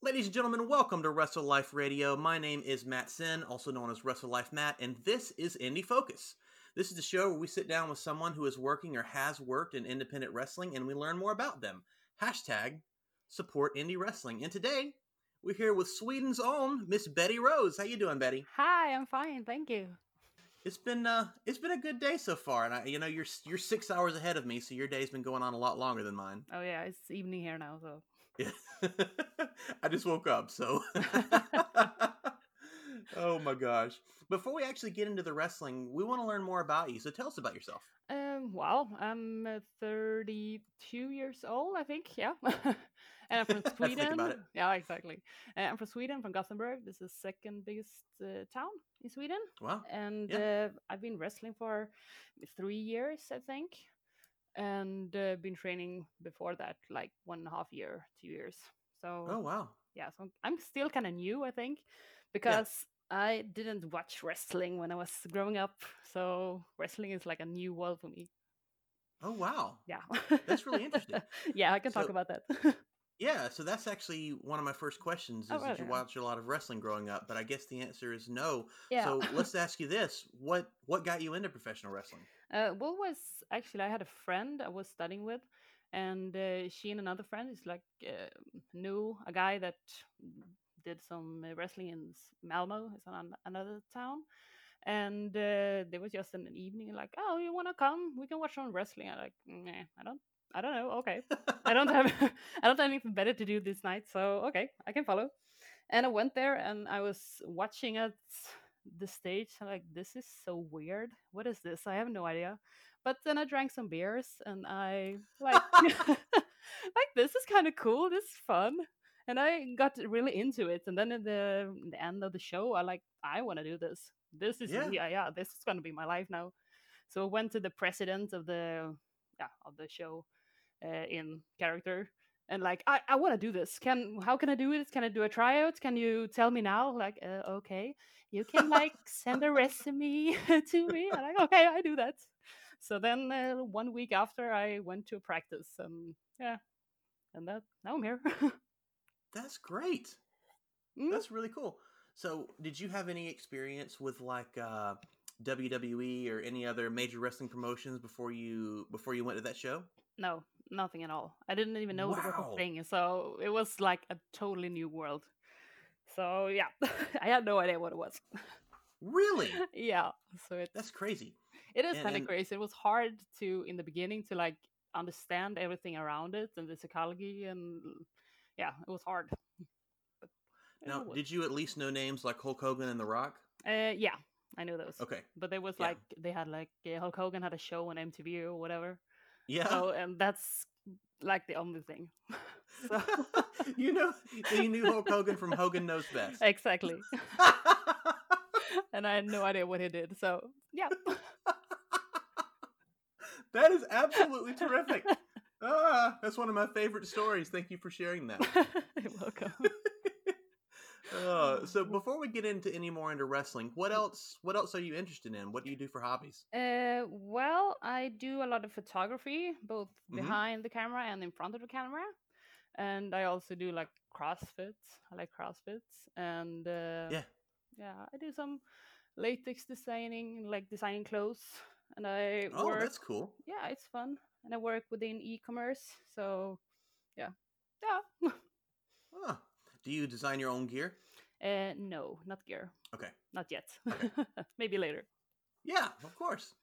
Ladies and gentlemen, welcome to Wrestle Life Radio. My name is Matt Sin, also known as Wrestle Life Matt, and this is Indie Focus. This is the show where we sit down with someone who is working or has worked in independent wrestling and we learn more about them. Hashtag support indie wrestling. And today we're here with Sweden's own Miss Betty Rose. How you doing, Betty? Hi, I'm fine, thank you. It's been uh it's been a good day so far, and I you know you're you're six hours ahead of me, so your day's been going on a lot longer than mine. Oh yeah, it's evening here now, so. I just woke up, so Oh my gosh. Before we actually get into the wrestling, we want to learn more about you. So tell us about yourself. um, well, I'm uh, 32 years old, I think. Yeah, and I'm from Have to think Sweden. about it. Yeah, exactly. Uh, I'm from Sweden, from Gothenburg. This is second biggest uh, town in Sweden, Wow. and Yeah. uh, I've been wrestling for three years, I think, and uh, been training before that, like one and a half year, two years. So Oh wow. yeah, so I'm still kind of new, I think, because I didn't watch wrestling when I was growing up. So wrestling is like a new world for me. Oh wow. Yeah, That's really interesting. yeah, I can talk about that. Yeah, so that's actually one of my first questions is Oh, did you right. watch a lot of wrestling growing up? But I guess the answer is no. yeah. So let's ask you this. What what got you into professional wrestling? Uh, well, was actually I had a friend I was studying with, and uh, she and another friend is like uh, knew a guy that did some uh, wrestling in Malmo, it's an, another town, and uh, there was just an evening like, oh, you want to come? We can watch some wrestling. I like, nah, I don't, I don't know. Okay, I don't have, I don't have anything better to do this night, so okay, I can follow. And I went there and I was watching at the stage. I'm like, this is so weird. What is this? I have no idea. But then I drank some beers and I like, like this is kind of cool. This is fun. And I got really into it. And then at the, the end of the show, I like, I want to do this. This is Yeah. yeah, yeah, this is gonna be my life now. So I went to the president of the yeah of the show uh, in character. And like I, I want to do this. Can how can i do it can i do a tryout? Can you tell me now? Like uh, okay. You can like send a resume to me. I'm like okay i do that. So then uh, one week after i went to practice and yeah. And that now i'm here. That's great. Mm. That's really cool. So, did you have any experience with like uh, WWE or any other major wrestling promotions before you before you went to that show? no nothing at all i didn't even know it was Wow. a thing so it was like a totally new world so yeah i had no idea what it was Really? yeah so it's That's crazy. It is kind of crazy. It was hard to in the beginning to like understand everything around it and the psychology and yeah, it was hard. But Now, did you at least know names like Hulk Hogan and The Rock? uh, yeah, I know those. Okay. But there was Yeah. like they had like Hulk Hogan had a show on MTV or whatever. Yeah. So and that's like the only thing. so you know, you knew Hulk Hogan from Hogan Knows Best. exactly. and I had no idea what he did. So yeah. that is absolutely terrific. Ah, that's one of my favorite stories. Thank you for sharing that. You're welcome. Uh, so before we get into any more into wrestling, what else? What else are you interested in? What do you do for hobbies? Uh, well, I do a lot of photography, both Mhm. behind the camera and in front of the camera, and I also do like CrossFit. I like CrossFit, and uh, Yeah. yeah, I do some latex designing, like designing clothes, and I Oh, work. that's cool. Yeah, it's fun, and I work within e-commerce, so yeah, yeah. Do you design your own gear? uh, no, not gear, Okay. not yet. Okay. Maybe later. Yeah, of course.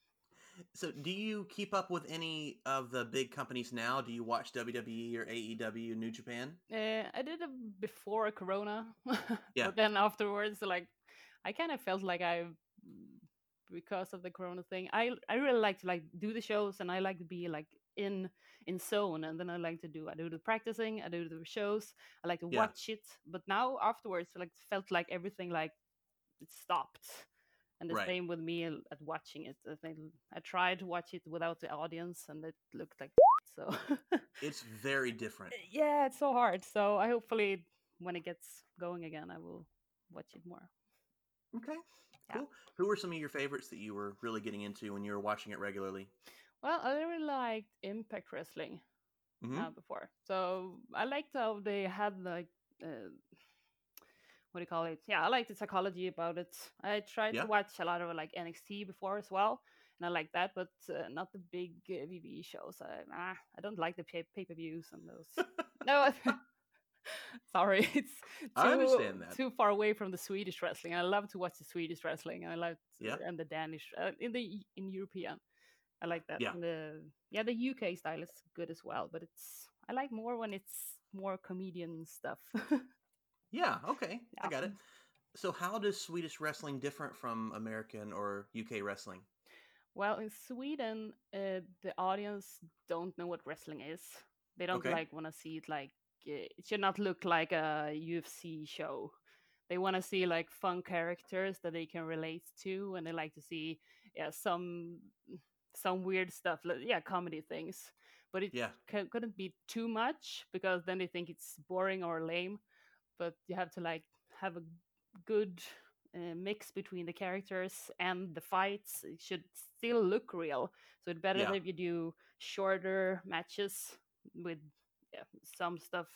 So, do you keep up with any of the big companies now? Do you watch WWE or AEW, New Japan? Uh, I did it before Corona. Yeah. But then afterwards, like, I kind of felt like I, because of the Corona thing, I I really like to like do the shows and I like to be like in in zone and then I like to do I do the practicing, I do the shows, I like to Yeah. watch it. But now afterwards, like felt like everything like it stopped. And the Right. same with me at watching it. I think I tried to watch it without the audience, and it looked like so. It's very different. yeah, it's so hard. So I hopefully when it gets going again, I will watch it more. Okay, Yeah. cool. Who were some of your favorites that you were really getting into when you were watching it regularly? Well, I really liked Impact Wrestling Mhm. uh, before, so I liked how they had like uh, what do you call it? Yeah, I like the psychology about it. I tried Yeah. to watch a lot of like NXT before as well, and I like that, but uh, not the big uh, VV shows. I, ah, I don't like the pay pay per views and those. no, sorry, it's too, I understand that. too far away from the Swedish wrestling. I love to watch the Swedish wrestling, I love Yeah. and the Danish uh, in the in European. I like that. Yeah. And the yeah, the UK style is good as well, but it's I like more when it's more comedian stuff. Yeah, okay. I got it. So how does Swedish wrestling different from American or UK wrestling? well, in Sweden, uh, the audience don't know what wrestling is. They don't Okay. like want to see it like uh, it should not look like a UFC show. They want to see like fun characters that they can relate to, and they like to see yeah some some weird stuff, like, yeah, comedy things. But it Yeah. c- couldn't be too much because then they think it's boring or lame. But you have to like have a good uh, mix between the characters and the fights. It should still look real. So it's better Yeah. if you do shorter matches with yeah, some stuff,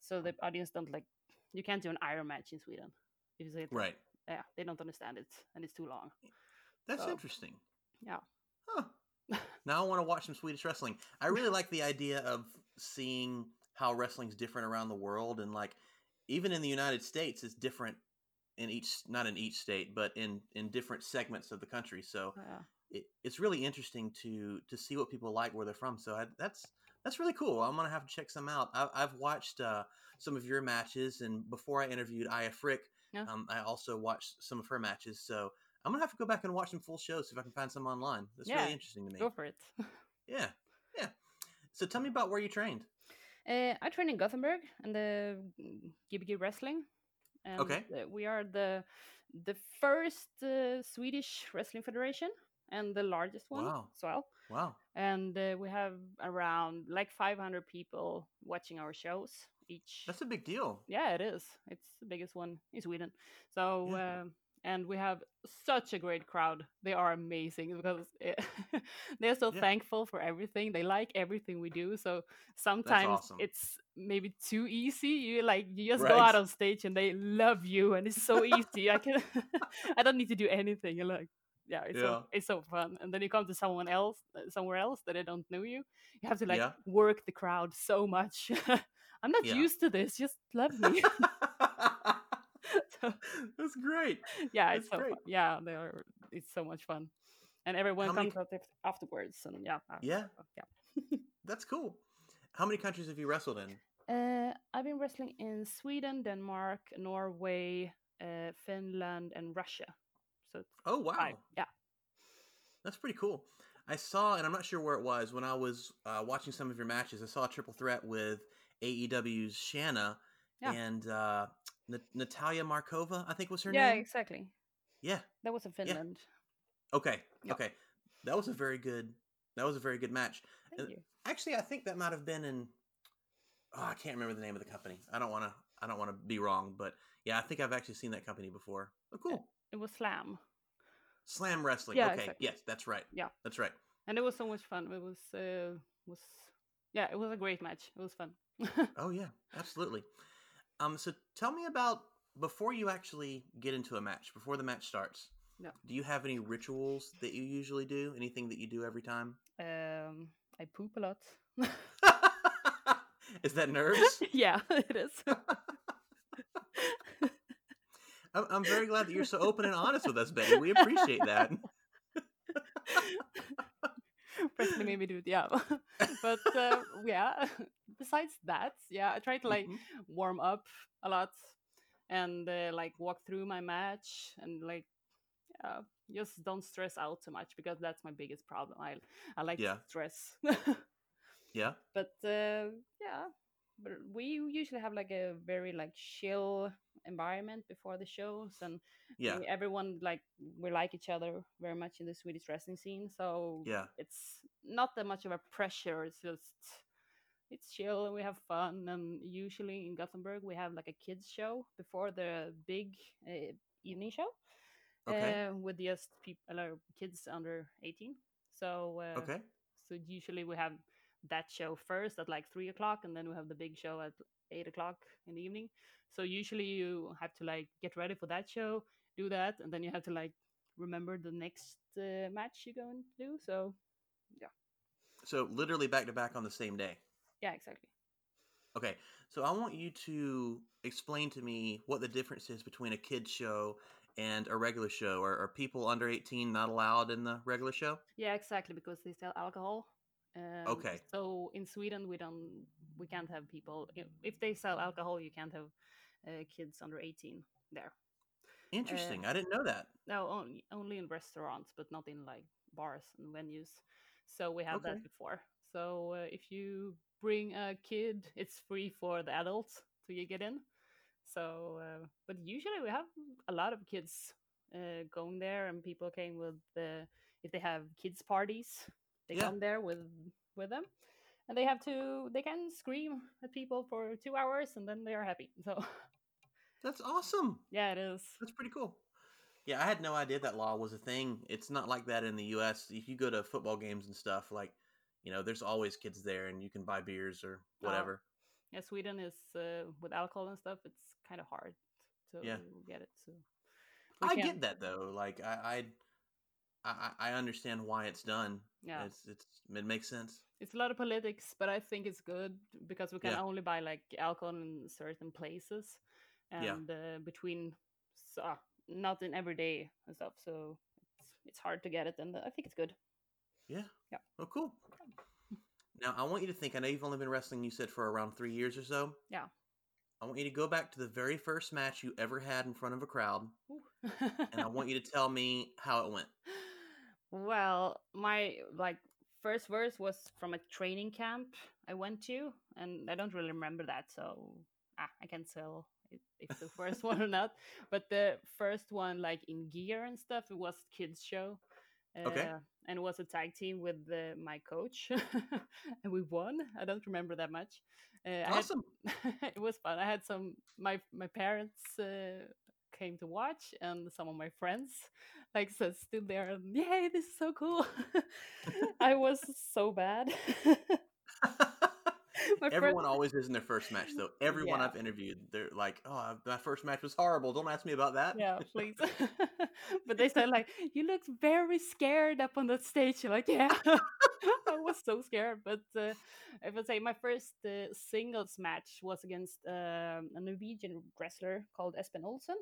so the audience don't like. You can't do an iron match in Sweden. If you say Right. yeah, they don't understand it, and it's too long. That's So, interesting. yeah. Huh. now I want to watch some Swedish wrestling. I really like the idea of seeing how wrestling's different around the world and like even in the United States it's different in each not in each state but in in different segments of the country. So Yeah. it, it's really interesting to to see what people like where they're from. So I, that's that's really cool. I'm gonna have to check some out. I, I've watched uh, some of your matches, and before I interviewed Aya Frick, Yeah. um, I also watched some of her matches. So I'm gonna have to go back and watch some full shows see if I can find some online. That's Yeah, really interesting to me. Go for it. Yeah, yeah. So tell me about where you trained. Uh, I train in Gothenburg and the Gbg Wrestling. And Okay. we are the the first uh, Swedish wrestling federation and the largest one Wow. as well. Wow. And uh, we have around like 500 people watching our shows each. That's a big deal. yeah, it is. It's the biggest one in Sweden. So. Yeah. Um, and we have such a great crowd. They are amazing because it, they're so Yeah. thankful for everything. They like everything we do. So sometimes awesome. it's maybe too easy. You like you just go out on stage and they love you, and it's so easy. I can I don't need to do anything. You're like yeah, it's Yeah. so it's so fun. And then you come to someone else uh, somewhere else that they don't know you. You have to like Yeah. work the crowd so much. I'm not used to this. Just love me. That's great. yeah, That's it's so great. fun. yeah, they are. It's so much fun, and everyone How many comes out afterwards, and yeah, uh, Yeah, yeah. that's cool. How many countries have you wrestled in? Uh, I've been wrestling in Sweden, Denmark, Norway, uh, Finland, and Russia. So it's Oh wow, five. Yeah, that's pretty cool. I saw, and I'm not sure where it was when I was uh, watching some of your matches. I saw a triple threat with AEW's Shanna Yeah. and uh, N- Natalia Markova. I think was her yeah, name. Yeah, exactly. Yeah. That was in Finland. Okay. Yeah. Okay. That was a very good. That was a very good match. Thank Uh, you. Actually, I think that might have been in. Oh, I can't remember the name of the company. I don't want to. I don't want to be wrong, but yeah, I think I've actually seen that company before. Oh, cool. It was Slam, Slam Wrestling. Yeah, okay. exactly. Yes, that's right. Yeah. That's right. and it was so much fun. It was uh, was yeah, it was a great match. It was fun. Oh yeah, absolutely. Um, so tell me about before you actually get into a match, before the match starts. Yeah. Do you have any rituals that you usually do? Anything that you do every time? um, I poop a lot. Is that nerves? yeah, it is. I'm, I'm very glad that you're so open and honest with us, Betty. We appreciate that. Personally, maybe do it, yeah. but uh, yeah, besides that, yeah, I try to like Mhm. warm up a lot and uh, like walk through my match and like yeah, just don't stress out too much because that's my biggest problem. I I like Yeah. stress. Yeah. but uh, yeah, but we usually have like a very like chill environment before the shows and Yeah. we- everyone like we like each other very much in the Swedish wrestling scene. So Yeah. it's not that much of a pressure. It's just it's chill and we have fun. And usually in Gothenburg we have like a kids show before the big uh, evening show Okay. uh, with just people or kids under eighteen. So uh, Okay. so usually we have that show first at like three o'clock, and then we have the big show at eight o'clock in the evening. So usually you have to like get ready for that show, do that, and then you have to like remember the next uh, match you're going to do. So yeah. So literally back to back on the same day. Yeah, exactly. Okay, so I want you to explain to me what the difference is between a kids show and a regular show. Are, are people under eighteen not allowed in the regular show? Yeah, exactly because they sell alcohol. Um, Okay. So in Sweden, we don't, we can't have people. if- If they sell alcohol, you can't have uh, kids under eighteen there. Interesting. I didn't know that. No, only only in restaurants, but not in like bars and venues. So we have Okay. that before. So uh, if you bring a kid, it's free for the adults to get in. So, uh, but usually we have a lot of kids uh, going there, and people came with the if they have kids parties, they Yeah. come there with with them, and they have to they can scream at people for two hours, and then they are happy. So That's awesome. yeah, it is. That's pretty cool. Yeah, I had no idea that law was a thing. It's not like that in the U.S. If you go to football games and stuff, like, you know, there's always kids there, and you can buy beers or Oh, whatever. yeah, Sweden is uh, with alcohol and stuff. It's kind of hard to Yeah. get it. So I get that though. Like, I, I, I, I understand why it's done. Yeah, It's, it's, it makes sense. it's a lot of politics, but I think it's good because we can Yeah. only buy like alcohol in certain places, and Yeah. uh, between so, uh, not in every day and stuff. So it's it's hard to get it, and I think it's good. Yeah. Yeah. Oh, cool. Now, I want you to think. I know you've only been wrestling. You said for around three years or so. Yeah. I want you to go back to the very first match you ever had in front of a crowd, and I want you to tell me how it went. Well, my like first verse was from a training camp I went to, and I don't really remember that, so ah, I can't tell if, if the first one or not. But the first one, like in gear and stuff, it was kids show. Uh, Okay. And it was a tag team with uh, my coach, and we won. I don't remember that much. Uh, I had- Awesome. it was fun. I had some my my parents uh, came to watch, and some of my friends like so stood there and yay, this is so cool. I was so bad. Everyone always is in their first match, though. Everyone Yeah. I've interviewed, they're like, "Oh, my first match was horrible. Don't ask me about that." yeah, please. but they said like you looked very scared up on that stage. You're like, yeah, I was so scared. But uh, I would say my first uh, singles match was against um, a Norwegian wrestler called Espen Olsen.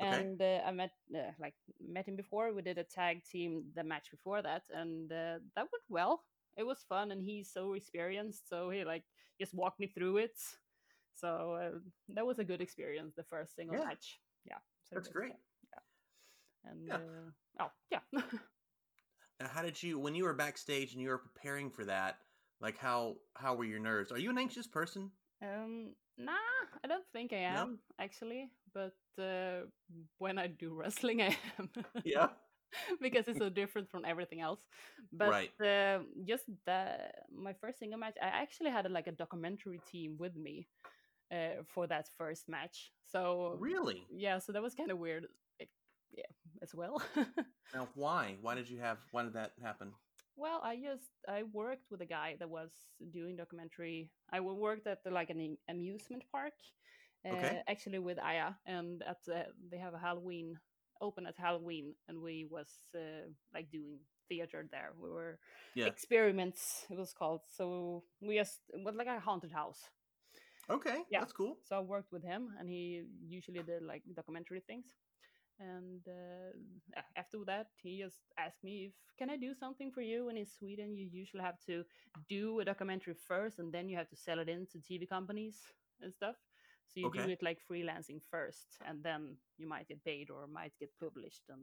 Okay. And uh, I met uh, like met him before. We did a tag team the match before that, and uh, that went well. It was fun, and he's so experienced, so he like just walked me through it. So uh, that was a good experience. The first single Yeah. match, yeah. So That's was, great. Yeah. And Yeah. uh, oh yeah. Now, how did you, when you were backstage and you were preparing for that, like how how were your nerves? Are you an anxious person? um, nah, I don't think I No? am actually. But uh, when I do wrestling, I am. Yeah. because it's so different from everything else. But Right. uh, just the my first single match, I actually had like a documentary team with me uh, for that first match. So Really? yeah, so that was kind of weird. eh, yeah, as well. Now, why? Why did you have? Why did that happen? well, I just I worked with a guy that was doing documentary. I worked at the, like an amusement park, uh, Okay. actually with Aya, and at the, they have a Halloween open at Halloween, and we was uh, like doing theater there. We were Yeah. experiments. It was called. So we just it was like a haunted house. Okay. Yeah. That's cool. So I worked with him, and he usually did like documentary things. And uh, after that, he just asked me if can I do something for you. And in Sweden, you usually have to do a documentary first, and then you have to sell it in to TV companies and stuff. So you do it like freelancing first, and then you might get paid or might get published and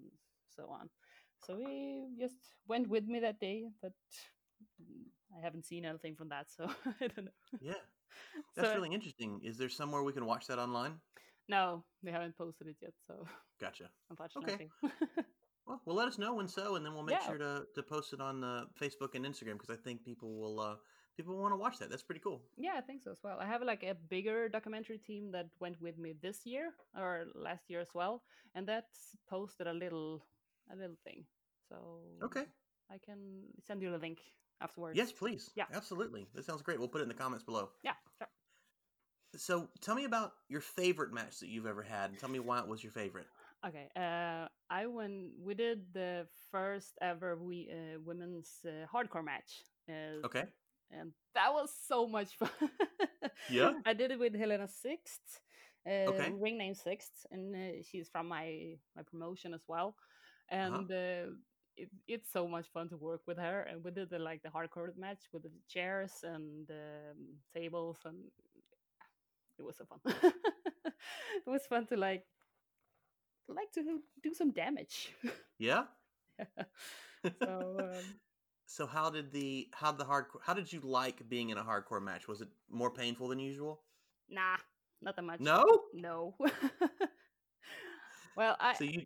so on. So he just went with me that day, but I haven't seen anything from that, so I don't know. Yeah. That's So- really interesting. Is there somewhere we can watch that online? No, they haven't posted it yet, so Gotcha. unfortunately. Well, well, let us know when so, and then we'll make Yeah. sure to, to post it on uh, Facebook and Instagram because I think people will uh, people want to watch that. That's pretty cool. yeah, I think so as well. I have like a bigger documentary team that went with me this year or last year as well, and that's posted a little a little thing. So Okay. I can send you the link afterwards. Yes, please. Yeah. Absolutely. That sounds great. We'll put it in the comments below. Yeah, sure. So tell me about your favorite match that you've ever had, and tell me why it was your favorite. Okay, uh, I went. We did the first ever we uh, women's uh, hardcore match. Uh, Okay. And that was so much fun. Yeah? I did it with Helena Sixth, uh, Okay. ring name Sixth, and uh, she's from my my promotion as well. And uh it, it's so much fun to work with her. And we did the like the hardcore match with the chairs and um, tables, and it was so fun. it was fun to like like to do some damage. Yeah. so um, So how did the how the hardcore how did you like being in a hardcore match? Was it more painful than usual? nah, not that much. No. No. well, I So you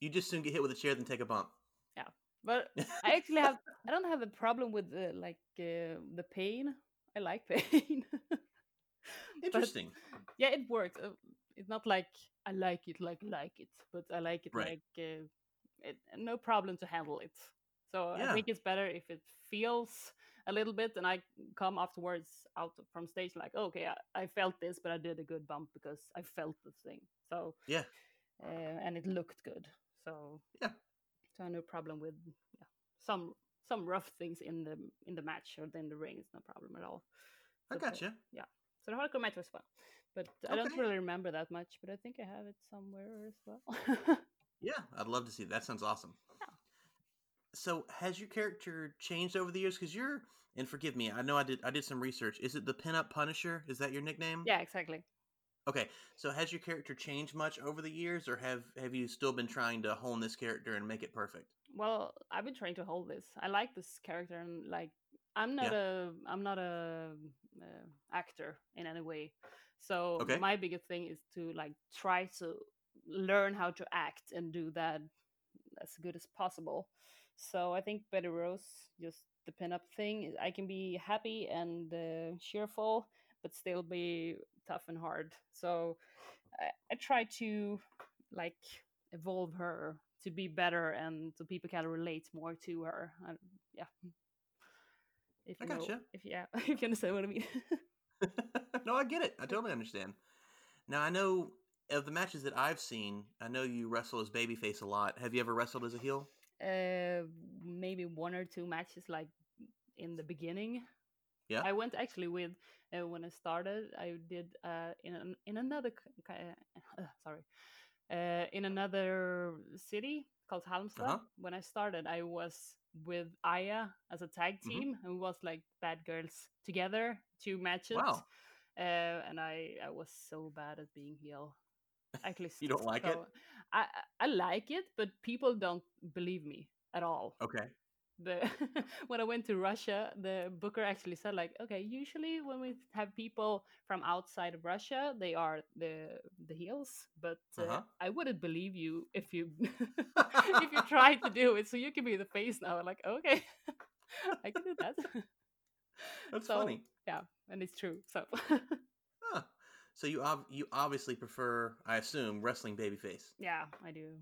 you just soon get hit with a chair than take a bump. Yeah, but I actually have I don't have a problem with the like uh, the pain. I like pain. Interesting. yeah, it works. Uh, it's not like I like it like like it, but I like it Right. like uh, it, no problem to handle it. So Yeah. I think it's better if it feels a little bit, and I come afterwards out from stage like, okay, I, I felt this, but I did a good bump because I felt the thing. So Yeah. uh, and it looked good. So Yeah. so no problem with yeah, some some rough things in the in the match or in the ring. It's no problem at all. I But, uh, gotcha. so the hardcore match was fun, but I don't really remember that much. But I think I have it somewhere as well. Yeah, I'd love to see that. That sounds awesome. Yeah. So has your character changed over the years? Because you're and forgive me, I know I did I did some research. Is it the pinup Punisher? Is that your nickname? yeah, exactly. Okay. So has your character changed much over the years, or have have you still been trying to hone this character and make it perfect? Well, I've been trying to hold this. I like this character, and like I'm not a I'm not a uh, actor in any way. So Okay. my biggest thing is to like try to learn how to act and do that as good as possible. So I think Betty Rose, just the pinup thing, I can be happy and uh, cheerful, but still be tough and hard. So I, I try to like evolve her to be better and so people can relate more to her. I, yeah. If I you know, gotcha. if yeah, if you understand what I mean. no, I get it. I totally understand. Now I know of the matches that I've seen. I know you wrestle as babyface a lot. Have you ever wrestled as a heel? Uh, maybe one or two matches like in the beginning. Yeah. I went actually with uh, when I started. I did uh, in an, in another uh, sorry uh, in another city called Halmstad. Uh-huh. When I started, I was with Aya as a tag Mhm. team, and we was like bad girls together, two matches. Wow. Uh, and I I was so bad at being heel. Actually, You don't like it? so- I I I like it, but people don't believe me at all Okay. the when I went to Russia, the booker actually said like, okay, usually when we have people from outside of Russia, they are the the heels, but uh, Uh-huh. I wouldn't believe you if you if you tried to do it. So you can be the face now. I'm like, okay, I can do that. That's So- funny. yeah, and it's true. So. So you ob- you obviously prefer, I assume, wrestling babyface. yeah, I do.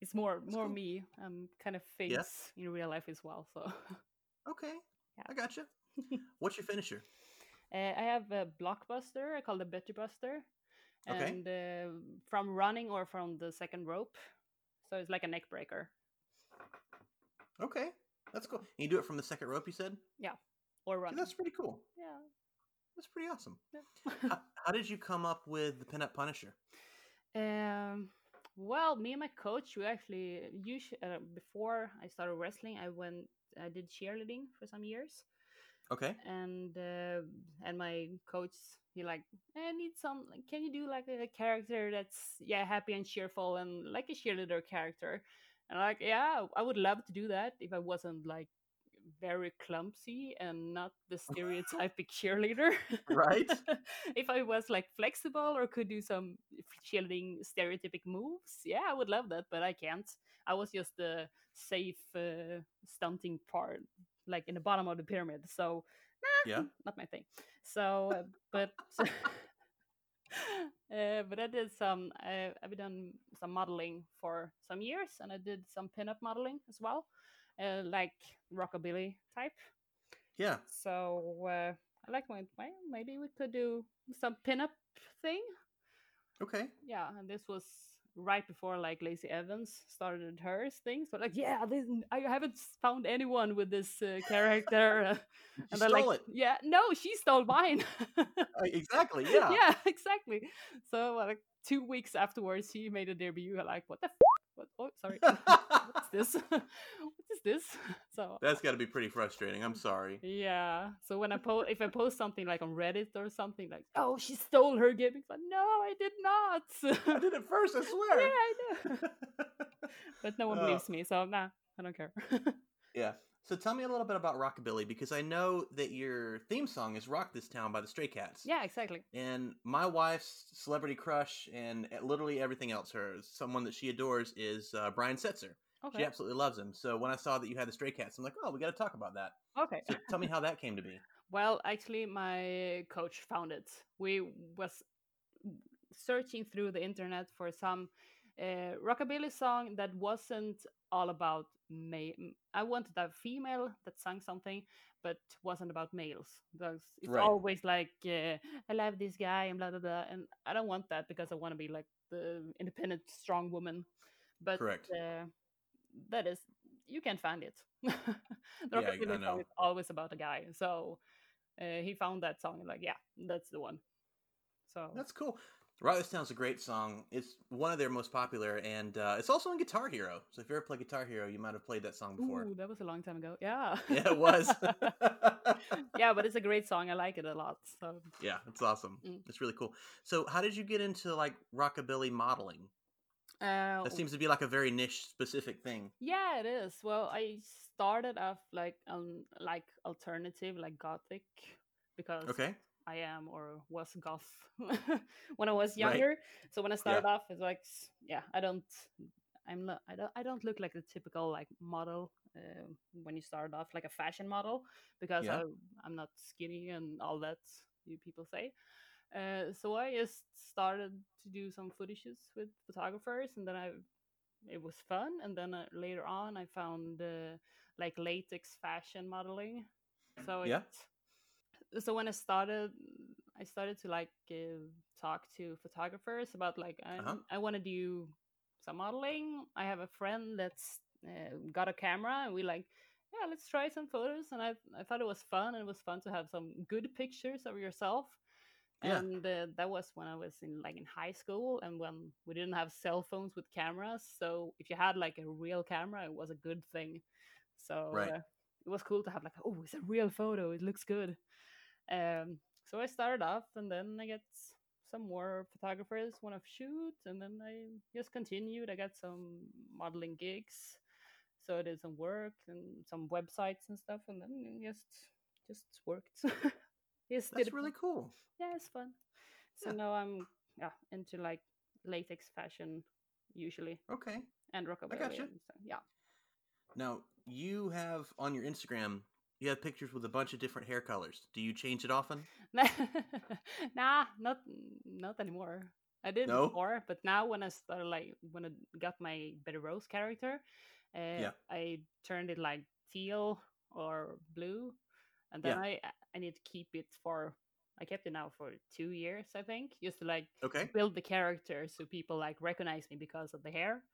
It's more more cool. me. I'm kind of face in real life as well. So Okay. Yeah. I gotcha. What's your finisher? Uh, I have a blockbuster. I call it Betty Buster. Okay. And uh, from running or from the second rope. So it's like a neck breaker. Okay. That's cool. And you do it from the second rope, you said? Yeah, or Yeah, running. that's pretty cool. Yeah. That's pretty awesome. yeah. how, how did you come up with the pinup Punisher? um, well, me and my coach, we actually, usually, uh, before I started wrestling, I went, I did cheerleading for some years. Okay. and uh, and my coach he like I need some like can you do like a character that's yeah happy and cheerful and like a cheerleader character and I'm like yeah I would love to do that if I wasn't like very clumsy and not the stereotypic cheerleader Right. if I was like flexible or could do some cheerleading stereotypic moves yeah I would love that but I can't I was just the safe uh, stunting part like in the bottom of the pyramid so Yeah. not my thing. So, uh, but uh, but I did some. Uh, I've done some modeling for some years, and I did some pinup modeling as well, uh, like rockabilly type. Yeah. So uh, I like my maybe we could do some pinup thing. Okay. Yeah, and this was right before like Lacey Evans started hers thing. So like, yeah, this, I haven't found anyone with this uh, character. Uh, and stole like, it. yeah, no, she stole mine. Uh, exactly. Yeah. yeah, exactly. So like two weeks afterwards, she made a debut. Like, what the? F- what? Oh, sorry. What's this? what is this? So That's uh, got to be pretty frustrating. I'm sorry. yeah. So when I post, if I post something like on Reddit or something like, oh, she stole her gimmick, but no, I did not. I did it first. I swear. yeah. I know. but no one believes me, so nah, I don't care. Yeah. So tell me a little bit about Rockabilly because I know that your theme song is "Rock This Town" by the Stray Cats. yeah, exactly. And my wife's celebrity crush and literally everything else, her someone that she adores is uh, Brian Setzer. Okay. She absolutely loves him. So when I saw that you had the Stray Cats, I'm like, oh, we got to talk about that. Okay. So tell me how that came to be. Well, actually, my coach found it. We was searching through the internet for some uh, rockabilly song that wasn't all about male. I wanted a female that sang something, but wasn't about males. Because it's Right. always like, uh, I love this guy and blah blah blah, and I don't want that because I want to be like the independent, strong woman. But Correct. Uh, that is, you can't find it. the Yeah, I- I know. always about a guy, so uh, he found that song and like yeah that's the one so That's cool. This Town's a great song. It's one of their most popular, and uh, it's also in Guitar Hero. So if you ever play Guitar Hero, you might have played that song before. Ooh, that was a long time ago yeah Yeah, it was. yeah but it's a great song i like it a lot so yeah, it's awesome. Mm. It's really cool. So how did you get into like rockabilly modeling? uh, That seems to be like a very niche specific thing. yeah it is well i started off like um like alternative like gothic because Okay. I am or was goth when I was younger. So when I started off, it's like, yeah, I don't, I'm not, I don't, I don't look like the typical like model uh, when you start off like a fashion model because Yeah. I, I'm not skinny and all that you people say. Uh, so I just started to do some shoots with photographers, and then I, it was fun. And then uh, later on, I found uh, like latex fashion modeling. So Yeah. it, so when I started, I started to like uh, talk to photographers about like I, Uh-huh. I want to do some modeling. I have a friend that's uh, got a camera, and we like, yeah, let's try some photos. And I I thought it was fun, and it was fun to have some good pictures of yourself. Yeah. And uh, that was when I was in like in high school, and when we didn't have cell phones with cameras. So if you had like a real camera, it was a good thing. So Right. uh, it was cool to have like, oh, it's a real photo. It looks good. Um, so I started off, and then I get some more photographers want to shoot, and then I just continued. I got some modeling gigs, so I did some work and some websites and stuff, and then it just just worked. just That's really cool. yeah, it's fun. So Yeah. now I'm yeah into like latex fashion usually Okay. and rockabilly. gotcha. and so, yeah. Now, you have on your Instagram, you have pictures with a bunch of different hair colors. Do you change it often? nah, not not anymore. I did No? before, but now when I started like when I got my Betty Rose character, uh, Yeah. I turned it like teal or blue, and then Yeah. I I need to keep it for. I kept it now for two years, I think, just to like Okay. build the character so people like recognize me because of the hair.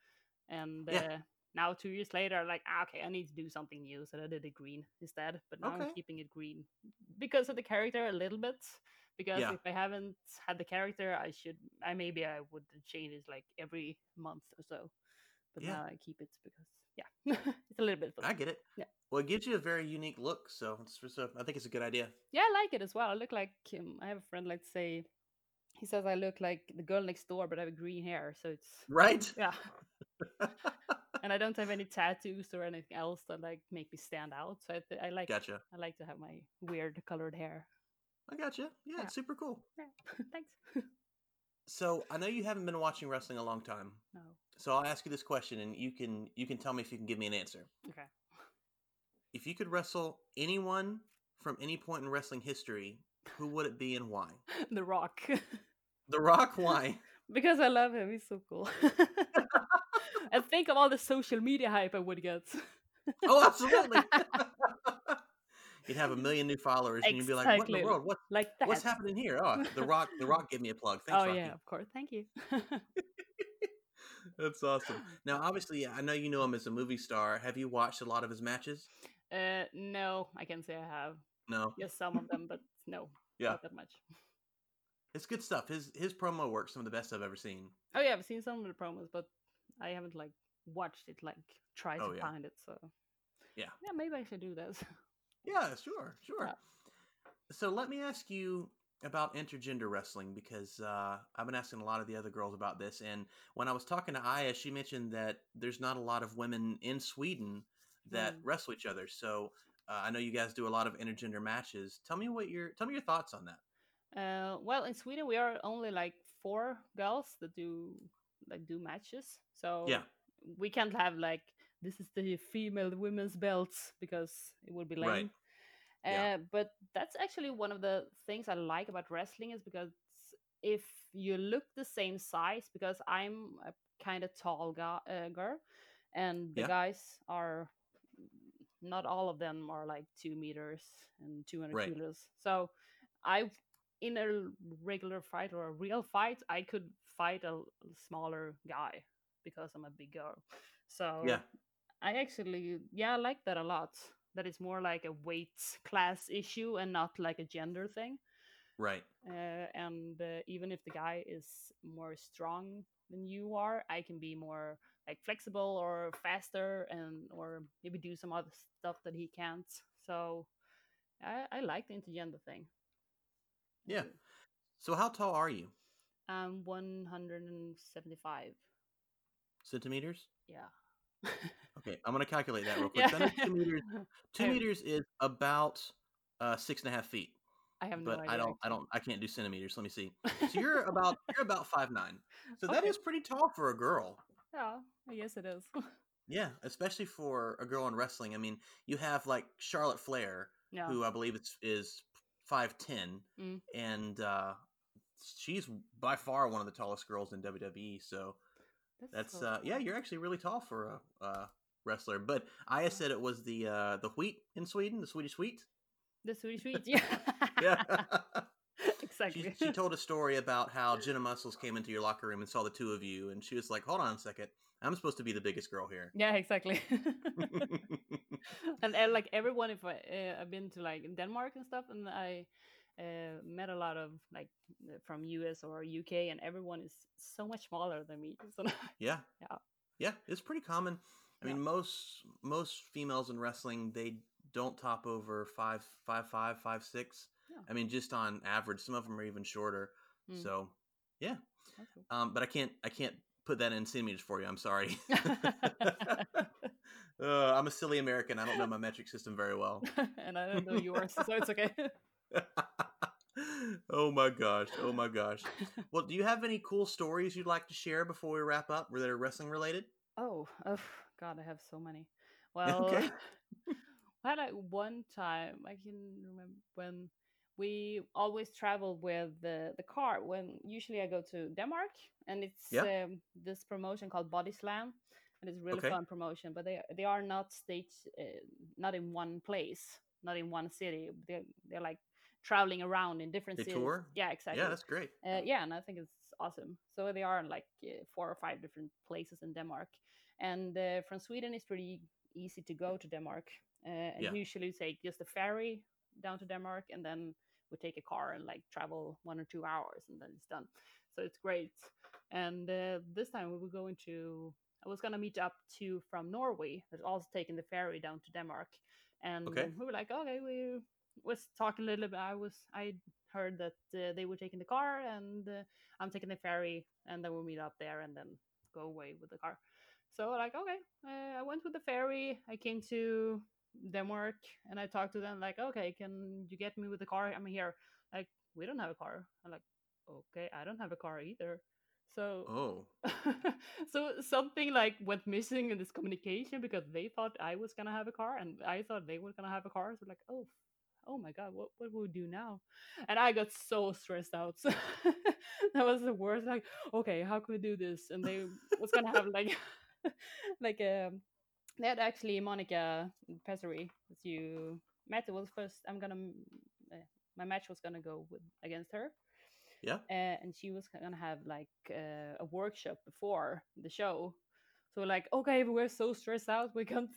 And Yeah. uh, now two years later, like, ah, okay, I need to do something new, so I did it green instead. But now Okay. I'm keeping it green because of the character a little bit. Because Yeah. if I haven't had the character, I should, I maybe I would change it like every month or so. But Yeah. now I keep it because yeah, it's a little bit. Fun. I get it. Yeah. Well, it gives you a very unique look, so a, I think it's a good idea. Yeah, I like it as well. I look like um, I have a friend. Let's say he says I look like the girl next door, but I have green hair, so it's Right? yeah. and I don't have any tattoos or anything else that like make me stand out. So I, th- I like gotcha. I like to have my weird colored hair. I gotcha. Yeah, Yeah. it's super cool. Yeah, thanks. So I know you haven't been watching wrestling a long time. no, So I'll ask you this question, and you can you can tell me if you can give me an answer. okay. If you could wrestle anyone from any point in wrestling history, who would it be and why? The Rock, The Rock. Why? because I love him. He's so cool. And think of all the social media hype I would get. oh, absolutely. You'd have a million new followers, and you'd be like, "What in the world? What like that. what's happening here?" Oh, the Rock. The Rock gave me a plug. Thanks, oh Rocky. yeah, of course. Thank you. That's awesome. Now, obviously, I know you know him as a movie star. Have you watched a lot of his matches? uh, no, I can't say I have. No. Yes, some of them, but no, Yeah. not that much. It's good stuff. His his promo work some of the best I've ever seen. Oh yeah, I've seen some of the promos, but I haven't like watched it, like tried Oh, to yeah. find it. So Yeah. yeah, maybe I should do this. Yeah, sure, sure. Yeah. So let me ask you about intergender wrestling because uh, I've been asking a lot of the other girls about this, and when I was talking to Aya, she mentioned that there's not a lot of women in Sweden that Mm. wrestle each other. So uh, I know you guys do a lot of intergender matches. Tell me what your tell me your thoughts on that. Uh, well, in Sweden we are only like four girls that do like do matches. So Yeah. we can't have like this is the female women's belts because it would be lame. Right. Uh, Yeah. But that's actually one of the things I like about wrestling is because if you look the same size, because I'm a kind of tall guy, uh, girl, and the Yeah. guys are not all of them are like two meters and 200 Right. kilos. So I, in a regular fight or a real fight, I could fight a smaller guy because I'm a big girl. So Yeah. I actually, yeah, I like that a lot. That it's more like a weight class issue and not like a gender thing. Right. Uh, and uh, even if the guy is more strong than you are, I can be more like flexible or faster and or maybe do some other stuff that he can't. So I, I like the intergender thing. Yeah. So how tall are you? I'm 175. Centimeters? Yeah. Okay, I'm gonna calculate that real quick. Know two meters. Two meters is about uh, six and a half feet. I have no but idea. I don't, I don't, I can't do centimeters. Let me see. So you're about, you're about five nine. So that Okay. is pretty tall for a girl. Yeah, I guess it is. Yeah, especially for a girl in wrestling. I mean, you have like Charlotte Flair, yeah. who I believe it's, is five ten, Mm. and uh, she's by far one of the tallest girls in WWE. So that's, so uh, yeah, you're actually really tall for a, uh wrestler. But Aya said it was the uh, the wheat in Sweden, the Swedish wheat. the Swedish wheat. Yeah. Yeah. exactly. She, she told a story about how Jenna Muscles came into your locker room and saw the two of you, and she was like, "Hold on a second, I'm supposed to be the biggest girl here." yeah, exactly. and uh, like everyone, if I uh, I've been to like Denmark and stuff, and I uh, met a lot of like from US or UK, and everyone is so much smaller than me. So yeah, Yeah. yeah, it's pretty common. I Yeah. mean, most most females in wrestling they don't top over five five five five six. Yeah. I mean, just on average, some of them are even shorter. Mm. So, yeah, cool. um, but I can't I can't put that in centimeters for you. I'm sorry. uh, I'm a silly American. I don't know my metric system very well. and I don't know yours, so it's okay. Oh my gosh. Oh my gosh. Well, do you have any cool stories you'd like to share before we wrap up that are wrestling related? Oh, oh God, I have so many. Well, Okay. I had like one time I can remember when we always travel with the the car. When usually I go to Denmark, and it's Yeah. um, this promotion called Body Slam, and it's a really Okay. fun promotion. But they they are not stage, uh, not in one place, not in one city. They're they're like traveling around in different They cities. tour? Yeah, exactly. Yeah, that's great. Uh, yeah, and I think it's awesome. So they are in like uh, four or five different places in Denmark, and uh, from Sweden it's pretty easy to go to Denmark. Uh, and Yeah. usually take just a ferry down to Denmark, and then we take a car and like travel one or two hours, and then it's done. So it's great. And uh, this time we were going to. I was gonna meet up two from Norway that's also taking the ferry down to Denmark, and Okay. we were like, okay, we was talking a little bit. I was I heard that uh, they were taking the car and uh, I'm taking the ferry, and then we'll meet up there and then go away with the car. So like, okay, uh, I went with the ferry. I came to Denmark and I talked to them like, okay, can you get me with the car? I'm here. Like, we don't have a car. I'm like, okay, I don't have a car either. So Oh, so something like went missing in this communication because they thought I was gonna have a car and I thought they were gonna have a car. So like, oh, oh my god, what what will we do now? And I got so stressed out. So that was the worst. Like, okay, how can we do this? And they was gonna have like like um they had actually Monica Pessery, as you met. It was first. I'm gonna. Uh, my match was gonna go with against her. Yeah. Uh, and she was gonna have like uh, a workshop before the show. So we're like, okay, we're so stressed out. We can't.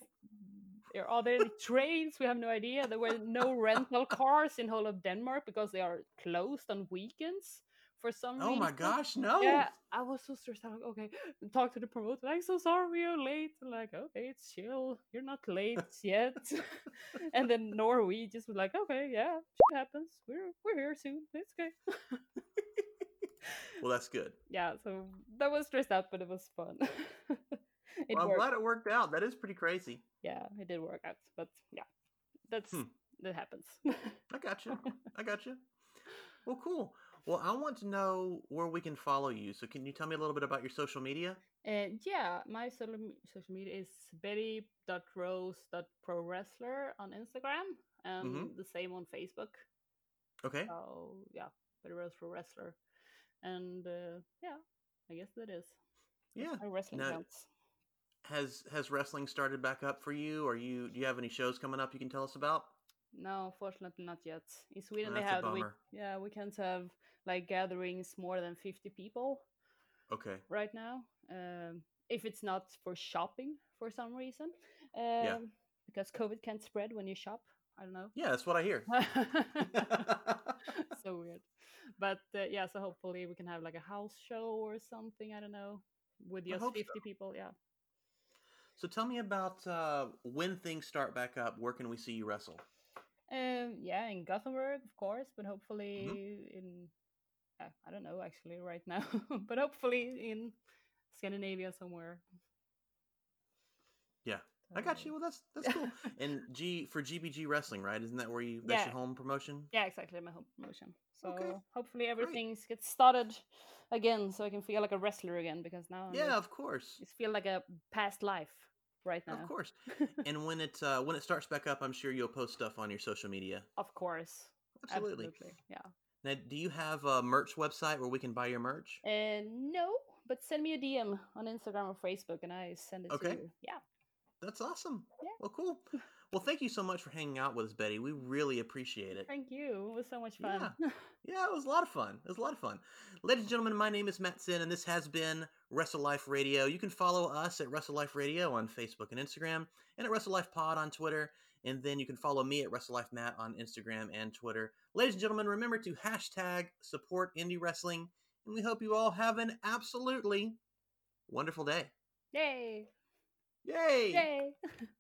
Are there any trains? We have no idea. There were no rental cars in whole of Denmark because they are closed on weekends for some reason. Oh my gosh, no. Yeah, I was so stressed out. Okay, talk to the promoter. Like, so sorry we are late. I'm like, okay, it's chill. You're not late yet. and then Norway just was like, okay, yeah, shit happens. We're we're here soon. It's okay. Well, that's good. yeah, so that was stressed out, but it was fun. it Well, I'm glad it worked out. That is pretty crazy. Yeah, it did work out. But yeah, that's Hmm. that happens. I got you. I got you. Well, cool. Well, I want to know where we can follow you. So, can you tell me a little bit about your social media? And yeah, my social, social media is betty.rose.prowrestler on Instagram and Mhm. the same on Facebook. Okay. So yeah, Betty Rose Pro Wrestler. And uh, yeah, I guess that is. Yeah. My wrestling Now- counts. Has has wrestling started back up for you? Or you do you have any shows coming up you can tell us about? No, fortunately not yet. In Sweden That's they have we, yeah, we can't have like gatherings more than fifty people Okay. right now. Um, if it's not for shopping for some reason. Um, because COVID can't spread when you shop. I don't know. Yeah, that's what I hear. so weird. But uh, yeah, so hopefully we can have like a house show or something. I don't know, with just hope so. fifty people. Yeah. So tell me about uh, when things start back up. Where can we see you wrestle? Um, yeah, in Gothenburg, of course, but hopefully Mm-hmm. in uh, I don't know actually right now, but hopefully in Scandinavia somewhere. Yeah, I got you. Well, that's that's cool. And G for GBG Wrestling, right? Isn't that where you? That's Yeah. your home promotion. Yeah, exactly, my home promotion. So Okay, hopefully everything gets started again, so I can feel like a wrestler again. Because now I'm Yeah, just, of course, just feel like a past life right now. of course. and when it uh, when it starts back up, I'm sure you'll post stuff on your social media. Of course, Absolutely. absolutely, yeah. Now, do you have a merch website where we can buy your merch? And no, but send me a DM on Instagram or Facebook, and I send it Okay. to you. Yeah. That's awesome. Yeah. Well, cool. Well, thank you so much for hanging out with us, Betty. We really appreciate it. Thank you. It was so much fun. Yeah, yeah it was a lot of fun. It was a lot of fun. Ladies and gentlemen, my name is Matt Sin, and this has been Wrestle Life Radio. You can follow us at Wrestle Life Radio on Facebook and Instagram, and at Wrestle Life Pod on Twitter. And then you can follow me at Wrestle Life Matt on Instagram and Twitter. Ladies and gentlemen, remember to hashtag support indie wrestling, and we hope you all have an absolutely wonderful day. Yay! Yay! Yay!